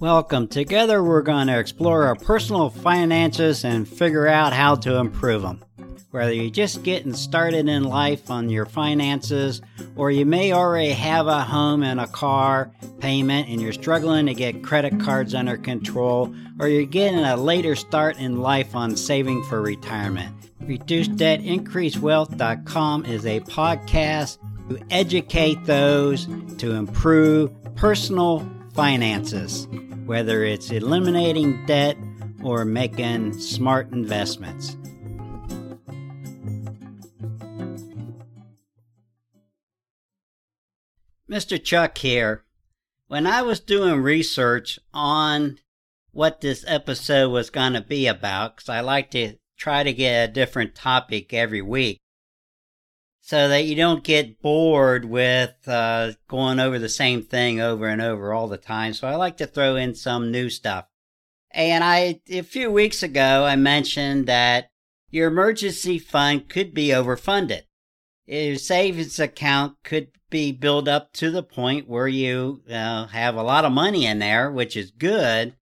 Welcome. Together, we're going to explore our personal finances and figure out how to improve them. Whether you're just getting started in life on your finances, or you may already have a home and a car payment and you're struggling to get credit cards under control, or you're getting a later start in life on saving for retirement. Reduce Debt Increase Wealth.com is a podcast to educate those to improve personal finances, whether it's eliminating debt or making smart investments. Mr. Chuck here. When I was doing research on what this episode was going to be about, because I like to try to get a different topic every week, so that you don't get bored with uh, going over the same thing over and over all the time. So I like to throw in some new stuff. And I, a few weeks ago, I mentioned that your emergency fund could be overfunded. Your savings account could be built up to the point where you uh, have a lot of money in there, which is good.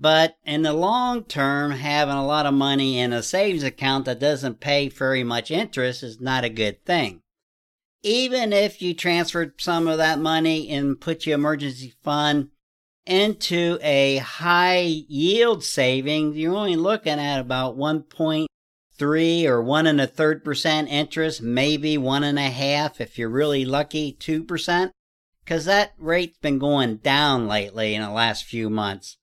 But in the long term, having a lot of money in a savings account that doesn't pay very much interest is not a good thing. Even if you transferred some of that money and put your emergency fund into a high yield savings, you're only looking at about 1.3 or one and a third percent interest, maybe one and a half if you're really lucky, 2%. Cause that rate's been going down lately in the last few months.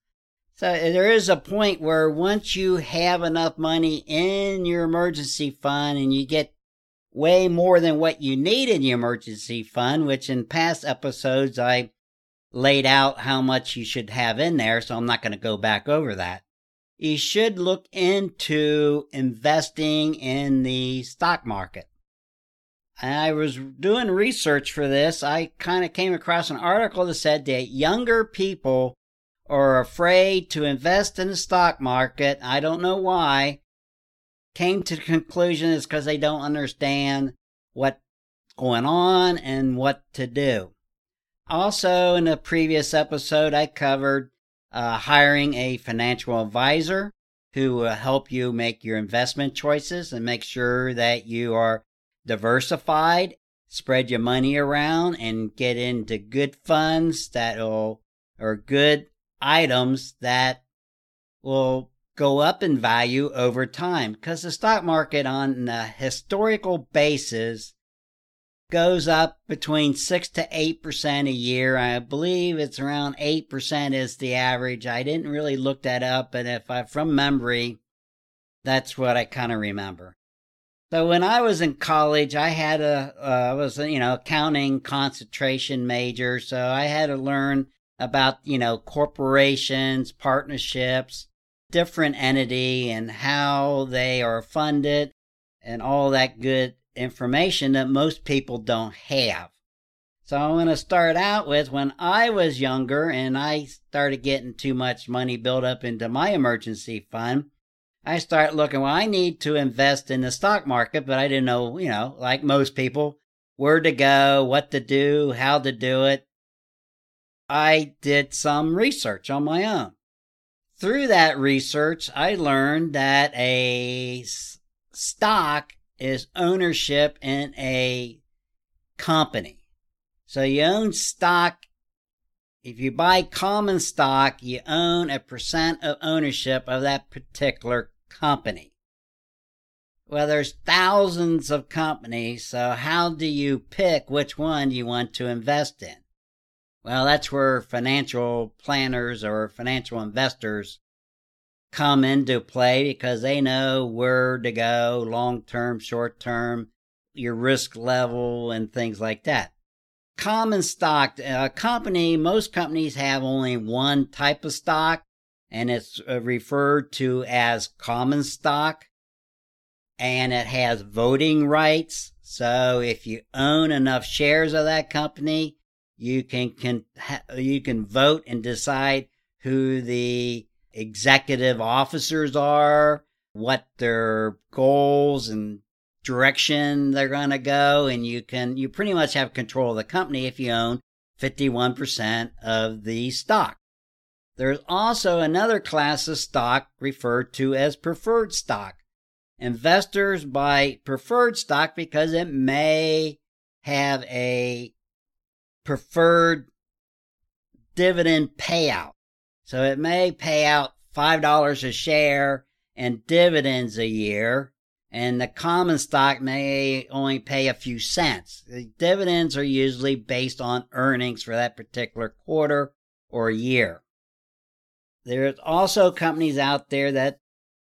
So there is a point where once you have enough money in your emergency fund and you get way more than what you need in your emergency fund, which in past episodes I laid out how much you should have in there, so I'm not going to go back over that. You should look into investing in the stock market. I was doing research for this. I kind of came across an article that said that younger people are afraid to invest in the stock market. I don't know why. Came to the conclusion is because they don't understand what's going on and what to do. Also, in a previous episode, I covered uh, hiring a financial advisor who will help you make your investment choices and make sure that you are diversified, spread your money around, and get into good funds that will are good items that will go up in value over time because the stock market on a historical basis goes up between 6 to 8% a year. I believe it's around 8% is the average. I didn't really look that up, but if I from memory, that's what I kind of remember. So when I was in college, I had a uh, I was you know accounting concentration major, so I had to learn about, you know, corporations, partnerships, different entity and how they are funded and all that good information that most people don't have. So I'm going to start out with when I was younger and I started getting too much money built up into my emergency fund. I started looking, well, I need to invest in the stock market, but I didn't know, you know, like most people, where to go, what to do, how to do it. I did some research on my own. Through that research, I learned that a stock is ownership in a company. So you own stock. If you buy common stock, you own a percent of ownership of that particular company. Well, there's thousands of companies, so how do you pick which one you want to invest in? Well, that's where financial planners or financial investors come into play because they know where to go long term, short term, your risk level, and things like that. Common stock, a company, most companies have only one type of stock, and it's uh, referred to as common stock. And it has voting rights. So if you own enough shares of that company, you can, can you can vote and decide who the executive officers are, what their goals and direction they're going to go, and you can you pretty much have control of the company if you own 51% of the stock. There's also another class of stock referred to as preferred stock. Investors buy preferred stock because it may have a preferred dividend payout. So it may pay out $5 a share and dividends a year, and the common stock may only pay a few cents. The dividends are usually based on earnings for that particular quarter or year. There's also companies out there that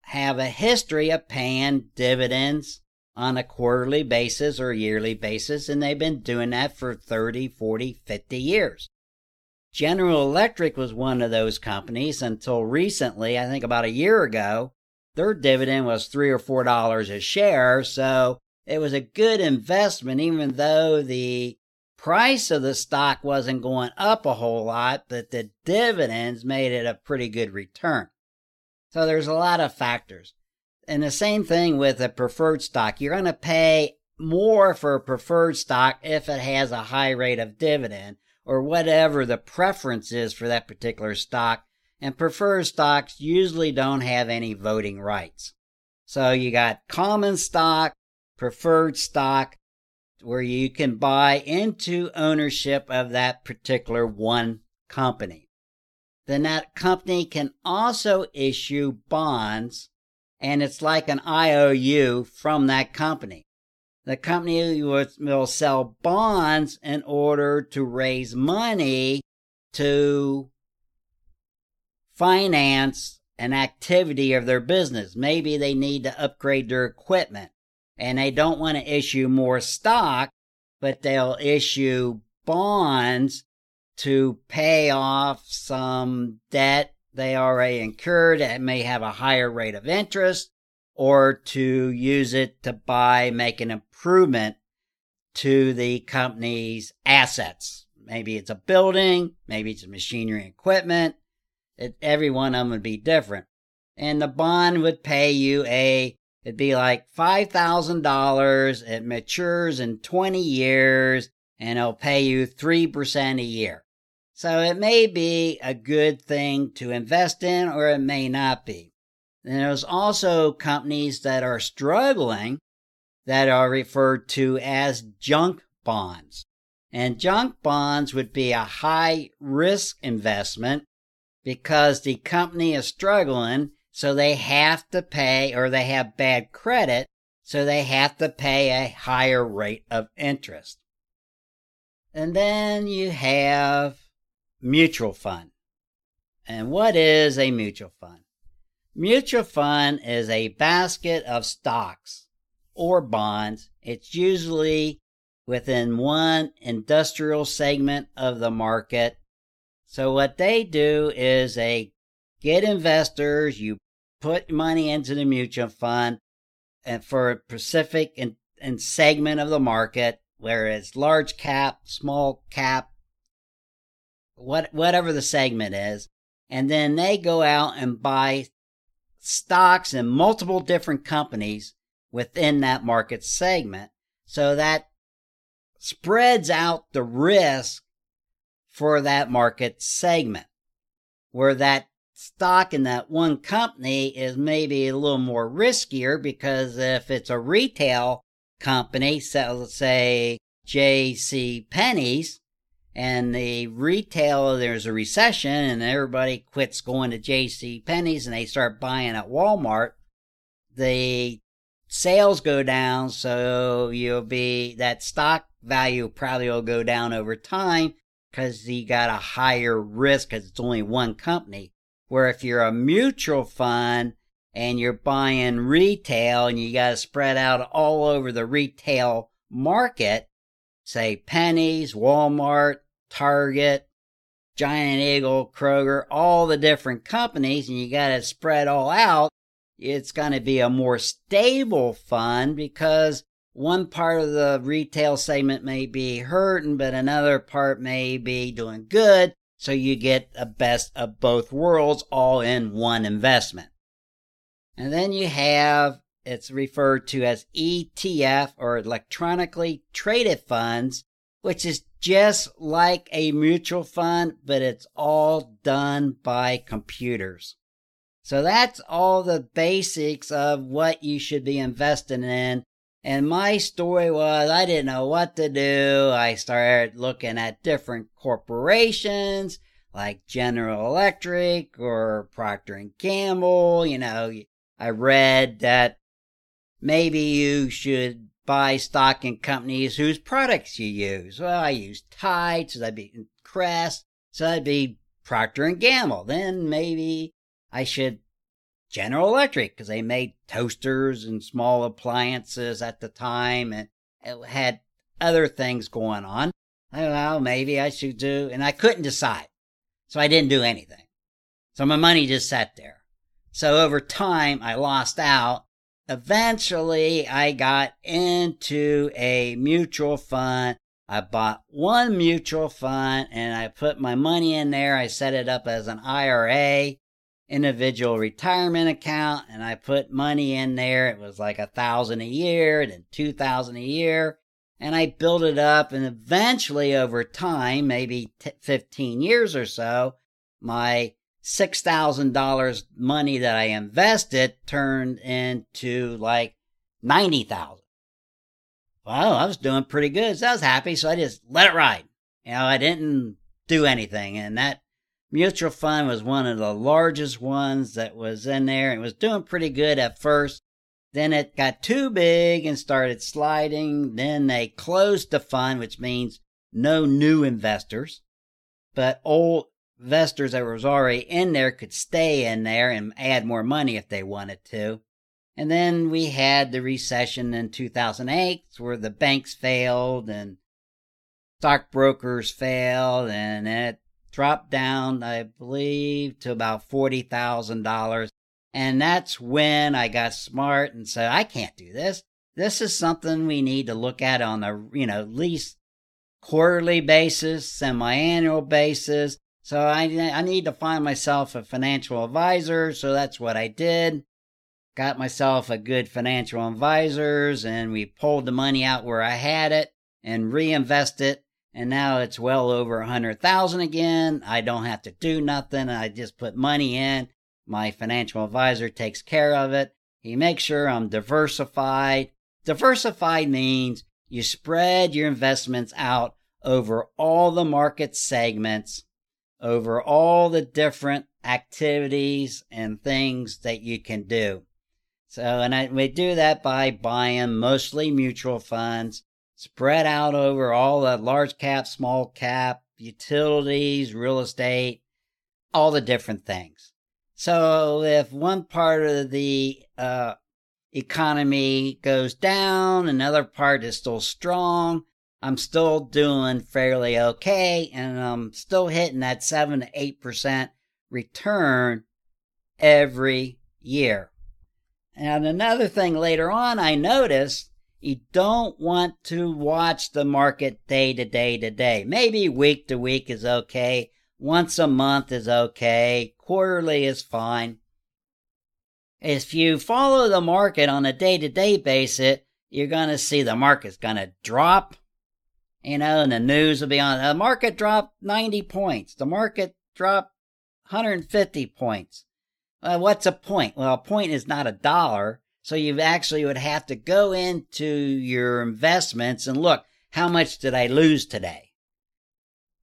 have a history of paying dividends on a quarterly basis or yearly basis, and they've been doing that for 30, 40, 50 years. General Electric was one of those companies until recently, I think about a year ago, their dividend was three or four dollars a share, so it was a good investment, even though the price of the stock wasn't going up a whole lot, but the dividends made it a pretty good return. So there's a lot of factors. And the same thing with a preferred stock. You're going to pay more for a preferred stock if it has a high rate of dividend or whatever the preference is for that particular stock and preferred stocks usually don't have any voting rights. So you got common stock, preferred stock, where you can buy into ownership of that particular one company. Then that company can also issue bonds, and it's like an IOU from that company. The company will sell bonds in order to raise money to finance an activity of their business. Maybe they need to upgrade their equipment and they don't want to issue more stock, but they'll issue bonds to pay off some debt they already incurred that may have a higher rate of interest or to use it to buy, make an improvement to the company's assets. Maybe it's a building, maybe it's machinery and equipment, it, every one of them would be different. And the bond would pay you a, it'd be like $5,000. It matures in 20 years and it'll pay you 3% a year. So it may be a good thing to invest in or it may not be. And there's also companies that are struggling that are referred to as junk bonds. And junk bonds would be a high risk investment because the company is struggling, so they have to pay, or they have bad credit, so they have to pay a higher rate of interest. And then you have mutual fund. And what is a mutual fund? Mutual fund is a basket of stocks or bonds. It's usually within one industrial segment of the market so what they do is they get investors, you put money into the mutual fund and for a specific and, segment of the market, where it's large cap, small cap, what, whatever the segment is. And then they go out and buy stocks in multiple different companies within that market segment. So that spreads out the risk for that market segment. Where that stock in that one company is maybe a little more riskier because if it's a retail company, so let's say J.C. Penney's, and the retail there's a recession and everybody quits going to J.C. Penney's and they start buying at Walmart, the sales go down, so you'll be that stock value probably will go down over time because you got a higher risk because it's only one company. Where if you're a mutual fund and you're buying retail and you got to spread out all over the retail market, say Penney's, Walmart, Target, Giant Eagle, Kroger, all the different companies, and you got to spread all out, it's going to be a more stable fund because one part of the retail segment may be hurting, but another part may be doing good. So you get the best of both worlds all in one investment. And then you have, it's referred to as ETF or electronically traded funds, which is just like a mutual fund, but it's all done by computers. So that's all the basics of what you should be investing in. And my story was I didn't know what to do. I started looking at different corporations like General Electric or Procter and Gamble. You know, I read that maybe you should buy stock in companies whose products you use. Well, I use Tide, so that'd be Crest, so that'd be Procter and Gamble. Then maybe I should General Electric because they made toasters and small appliances at the time and it had other things going on. I don't know, maybe I should do, and I couldn't decide. So I didn't do anything. So my money just sat there. So over time, I lost out. Eventually, I got into a mutual fund. I bought one mutual fund and I put my money in there. I set it up as an IRA individual retirement account and I put money in there. It was like a thousand a year, then two thousand a year. And I built it up and eventually over time, maybe t- 15 years or so, my $6,000 money that I invested turned into like 90,000. Well, I was doing pretty good. So I was happy. So I just let it ride. You know, I didn't do anything. And that mutual fund was one of the largest ones that was in there. It was doing pretty good at first. Then it got too big and started sliding. Then they closed the fund, which means no new investors. But old investors that was already in there could stay in there and add more money if they wanted to. And then we had the recession in 2008 where the banks failed and stockbrokers failed and it dropped down, I believe, to about $40,000. And that's when I got smart and said, I can't do this. This is something we need to look at on a, you know, least quarterly basis, semi-annual basis. So I, I need to find myself a financial advisor. So that's what I did. Got myself a good financial advisors and we pulled the money out where I had it and reinvest it and now it's well over a hundred thousand again. I don't have to do nothing. I just put money in. My financial advisor takes care of it. He makes sure I'm diversified. Diversified means you spread your investments out over all the market segments, over all the different activities and things that you can do. So, and I, we do that by buying mostly mutual funds spread out over all the large cap, small cap, utilities, real estate, all the different things. So if one part of the uh, economy goes down, another part is still strong, I'm still doing fairly okay, and I'm still hitting that 7 to 8% return every year. And another thing later on I noticed you don't want to watch the market day to day to day. Maybe week to week is okay. Once a month is okay. Quarterly is fine. If you follow the market on a day to day basis, you're going to see the market's going to drop. You know, and the news will be on the market dropped 90 points. The market dropped 150 points. Uh, what's a point? Well, a point is not a dollar. So you actually would have to go into your investments and look, how much did I lose today?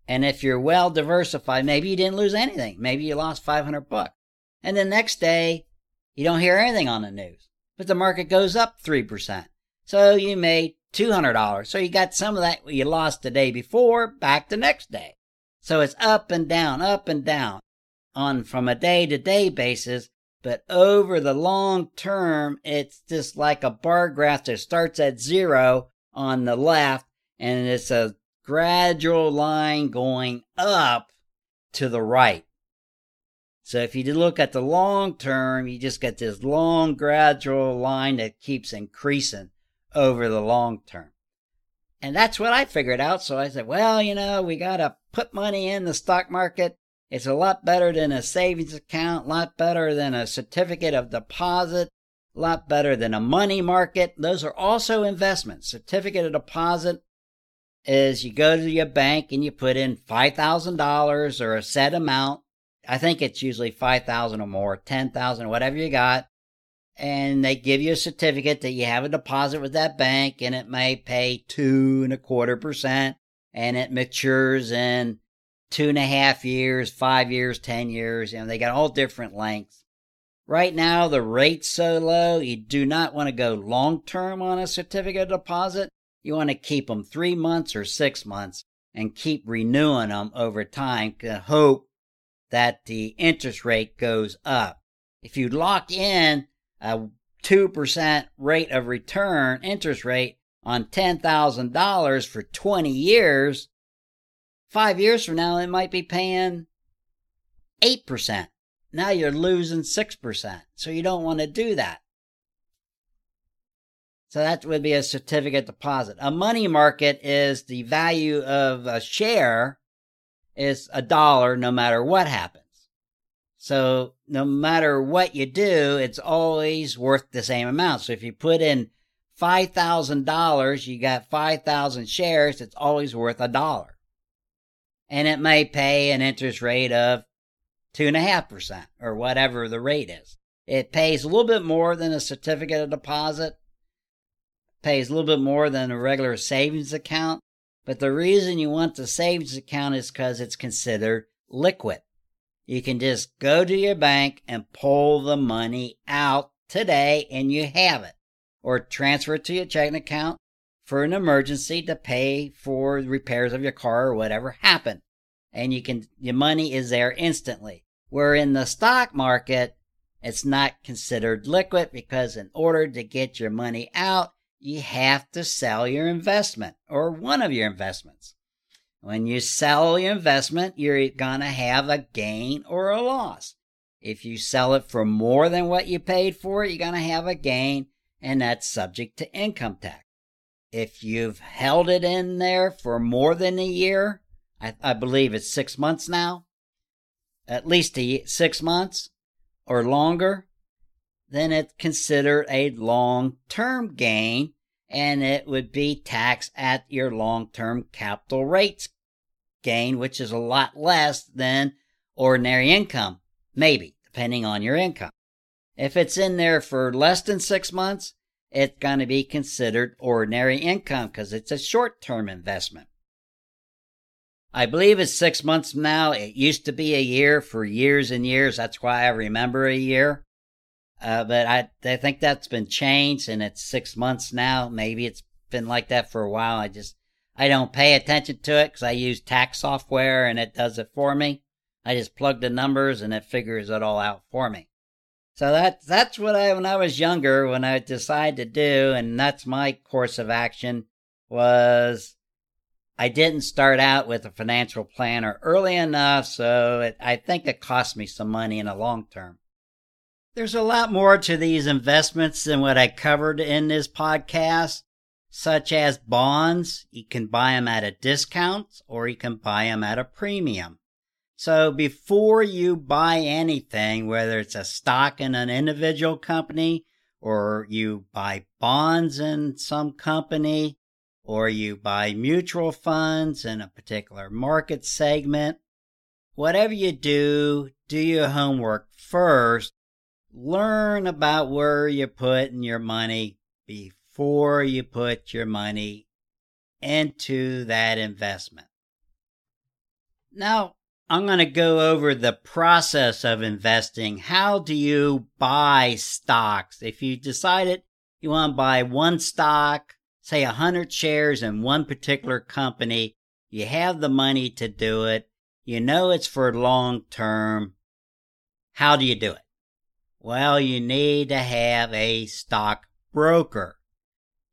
And if you're well diversified, maybe you didn't lose anything. Maybe you lost 500 bucks. And the next day, you don't hear anything on the news, but the market goes up 3%. So you made $200. So you got some of that you lost the day before back the next day. So it's up and down, up and down on from a day to day basis. But over the long term, it's just like a bar graph that starts at zero on the left and it's a gradual line going up to the right. So if you look at the long term, you just get this long gradual line that keeps increasing over the long term. And that's what I figured out. So I said, well, you know, we got to put money in the stock market it's a lot better than a savings account, a lot better than a certificate of deposit, a lot better than a money market. Those are also investments. Certificate of deposit is you go to your bank and you put in $5,000 or a set amount. I think it's usually 5,000 or more, 10,000, whatever you got. And they give you a certificate that you have a deposit with that bank and it may pay two and a quarter percent and it matures in two and a half years, five years, 10 years. You know, they got all different lengths. Right now, the rate's so low, you do not want to go long term on a certificate of deposit. You want to keep them three months or six months and keep renewing them over time to hope that the interest rate goes up. If you lock in a 2% rate of return interest rate on $10,000 for 20 years, five years from now, it might be paying 8%. Now you're losing 6%. So you don't want to do that. So that would be a certificate deposit. A money market is the value of a share is a dollar no matter what happens. So no matter what you do, it's always worth the same amount. So if you put in $5,000, you got 5,000 shares, it's always worth a dollar. And it may pay an interest rate of 2.5% or whatever the rate is. It pays a little bit more than a certificate of deposit, pays a little bit more than a regular savings account. But the reason you want the savings account is because it's considered liquid. You can just go to your bank and pull the money out today and you have it. Or transfer it to your checking account for an emergency to pay for repairs of your car or whatever happened. And you can, your money is there instantly. Where in the stock market, it's not considered liquid because in order to get your money out, you have to sell your investment or one of your investments. When you sell the investment, you're going to have a gain or a loss. If you sell it for more than what you paid for it, you're going to have a gain, and that's subject to income tax. If you've held it in there for more than a year, I, I believe it's six months now, at least a, six months or longer, then it's considered a long term gain and it would be taxed at your long term capital rates gain, which is a lot less than ordinary income, maybe, depending on your income. If it's in there for less than six months, it's going to be considered ordinary income because it's a short term investment. I believe it's six months now. It used to be a year for years and years. That's why I remember a year. Uh, but I, I think that's been changed and it's six months now. Maybe it's been like that for a while. I just I don't pay attention to it because I use tax software and it does it for me. I just plug the numbers and it figures it all out for me. So that that's what I when I was younger when I decided to do, and that's my course of action was I didn't start out with a financial planner early enough, so it, I think it cost me some money in the long term. There's a lot more to these investments than what I covered in this podcast such as bonds. You can buy them at a discount or you can buy them at a premium. So before you buy anything, whether it's a stock in an individual company or you buy bonds in some company or you buy mutual funds in a particular market segment, whatever you do, do your homework first. Learn about where you're putting your money before before you put your money into that investment. Now, I'm going to go over the process of investing. How do you buy stocks? If you decided you want to buy one stock, say 100 shares in one particular company, you have the money to do it. You know it's for long term. How do you do it? Well, you need to have a stock broker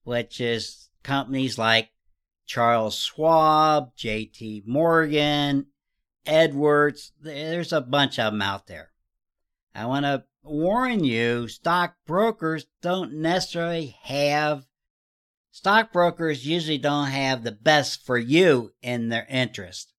which is companies like Charles Schwab, JP Morgan, Edwards. There's a bunch of them out there. I want to warn you, stockbrokers don't necessarily have, stockbrokers usually don't have the best for you in their interest.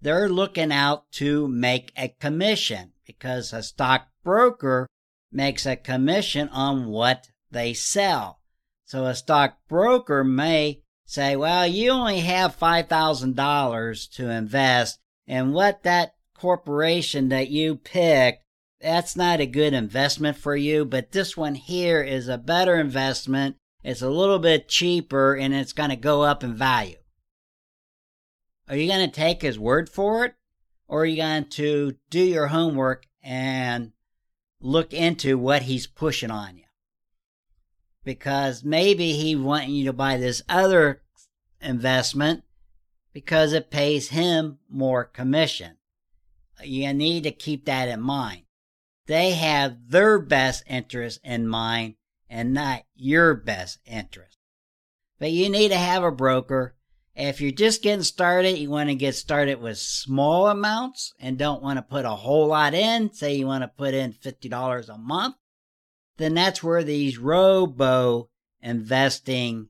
They're looking out to make a commission because a stockbroker makes a commission on what they sell. So a stockbroker may say, well, you only have $5,000 to invest, and what that corporation that you picked, that's not a good investment for you, but this one here is a better investment. It's a little bit cheaper and it's going to go up in value. Are you going to take his word for it? Or are you going to do your homework and look into what he's pushing on you? Because maybe he wanting you to buy this other investment because it pays him more commission. You need to keep that in mind. They have their best interest in mind and not your best interest. But you need to have a broker. If you're just getting started, you want to get started with small amounts and don't want to put a whole lot in. Say you want to put in $50 a month. Then that's where these robo investing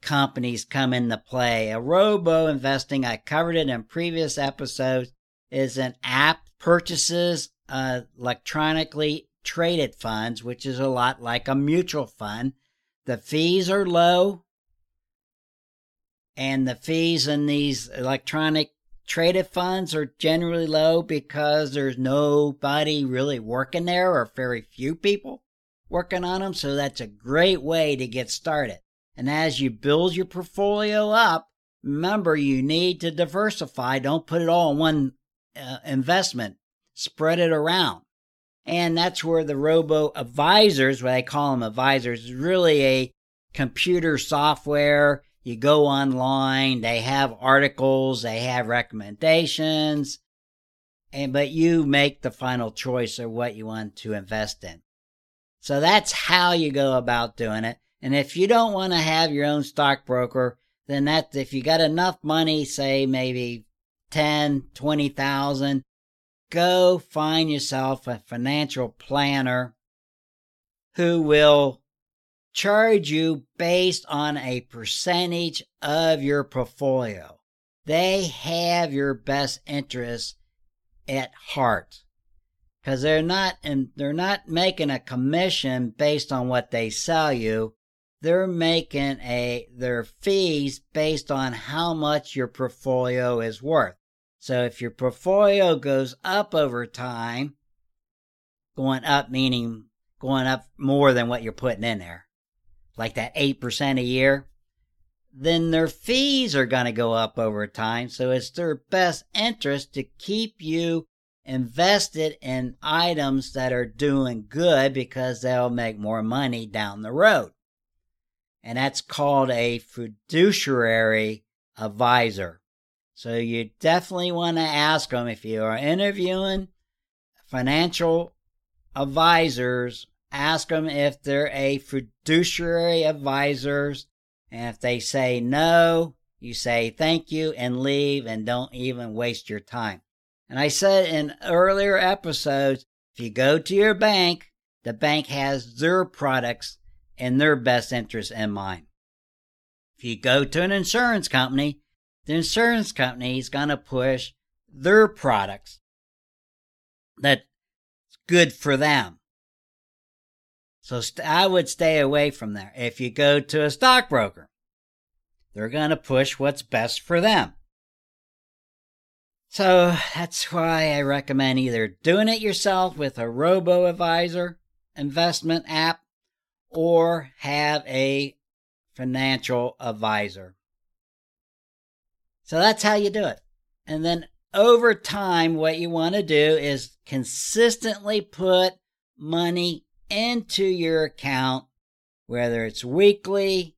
companies come into play. A robo investing, I covered it in previous episodes, is an app purchases uh, electronically traded funds, which is a lot like a mutual fund. The fees are low, and the fees in these electronic traded funds are generally low because there's nobody really working there or very few people working on them. So that's a great way to get started. And as you build your portfolio up, remember you need to diversify. Don't put it all in one uh, investment. Spread it around. And that's where the robo advisors, what I call them advisors, is really a computer software. You go online, they have articles, they have recommendations, and but you make the final choice of what you want to invest in. So that's how you go about doing it. And if you don't want to have your own stockbroker, then that if you got enough money, say maybe 10, 20,000, go find yourself a financial planner who will charge you based on a percentage of your portfolio. They have your best interests at heart because they're not and they're not making a commission based on what they sell you they're making a their fees based on how much your portfolio is worth so if your portfolio goes up over time, going up meaning going up more than what you're putting in there, like that 8% a year, then their fees are going to go up over time. So it's their best interest to keep you invested in items that are doing good because they'll make more money down the road. And that's called a fiduciary advisor. So you definitely want to ask them if you are interviewing financial advisors, ask them if they're a fiduciary advisors. And if they say no, you say thank you and leave and don't even waste your time. And I said in earlier episodes, if you go to your bank, the bank has their products and their best interest in mind. If you go to an insurance company, the insurance company is going to push their products that's good for them. So st- I would stay away from there. If you go to a stockbroker, they're going to push what's best for them. So that's why I recommend either doing it yourself with a robo advisor investment app or have a financial advisor. So that's how you do it. And then over time, what you want to do is consistently put money into your account, whether it's weekly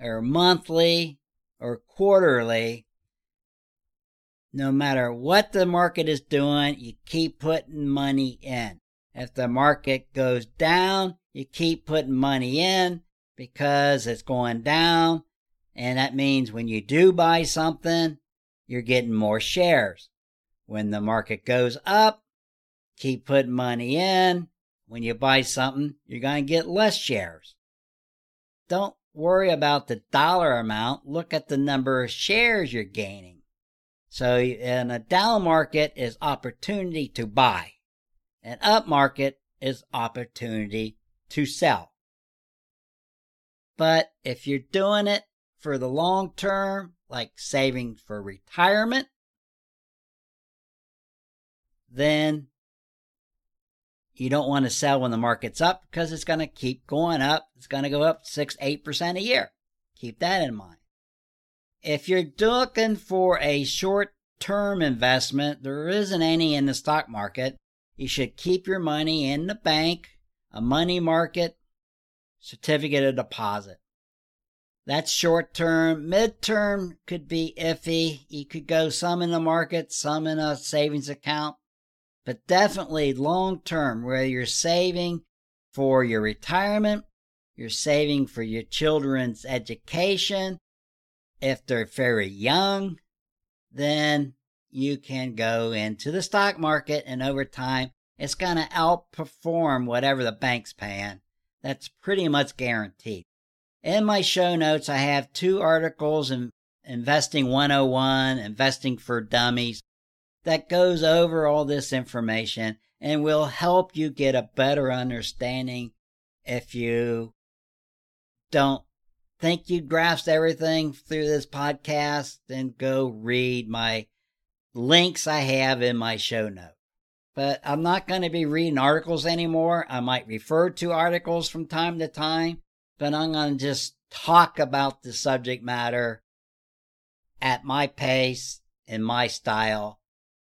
or monthly or quarterly. No matter what the market is doing, you keep putting money in. If the market goes down, you keep putting money in because it's going down. And that means when you do buy something, you're getting more shares. When the market goes up, keep putting money in. When you buy something, you're going to get less shares. Don't worry about the dollar amount. Look at the number of shares you're gaining. So in a down market is opportunity to buy. An up market is opportunity to sell. But if you're doing it for the long term, like saving for retirement, then you don't want to sell when the market's up because it's going to keep going up. It's going to go up 6 8% a year. Keep that in mind. If you're looking for a short term investment, there isn't any in the stock market. You should keep your money in the bank, a money market, certificate of deposit. That's short term. Mid term could be iffy. You could go some in the market, some in a savings account but definitely long term, where you're saving for your retirement, you're saving for your children's education. If they're very young, then you can go into the stock market and over time it's going to outperform whatever the bank's paying. That's pretty much guaranteed. In my show notes, I have two articles in Investing 101, Investing for Dummies, that goes over all this information and will help you get a better understanding if you don't think you grasped everything through this podcast, then go read my links I have in my show note. But I'm not going to be reading articles anymore. I might refer to articles from time to time, but I'm going to just talk about the subject matter at my pace, in my style,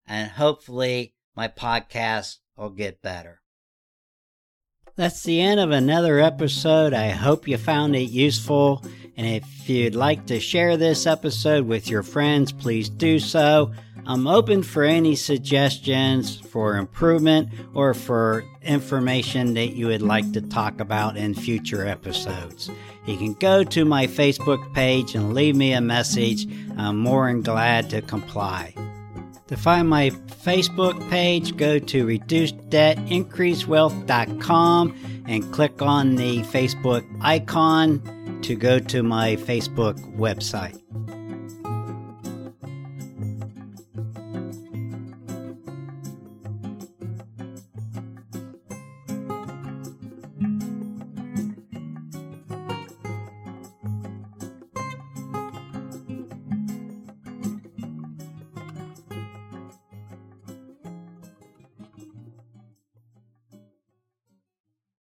and hopefully my podcast will get better. That's the end of another episode. I hope you found it useful. And if you'd like to share this episode with your friends, please do so. I'm open for any suggestions for improvement or for information that you would like to talk about in future episodes. You can go to my Facebook page and leave me a message. I'm more than glad to comply. To find my Facebook page, go to reducedebtincreasewealth.com and click on the Facebook icon to go to my Facebook website.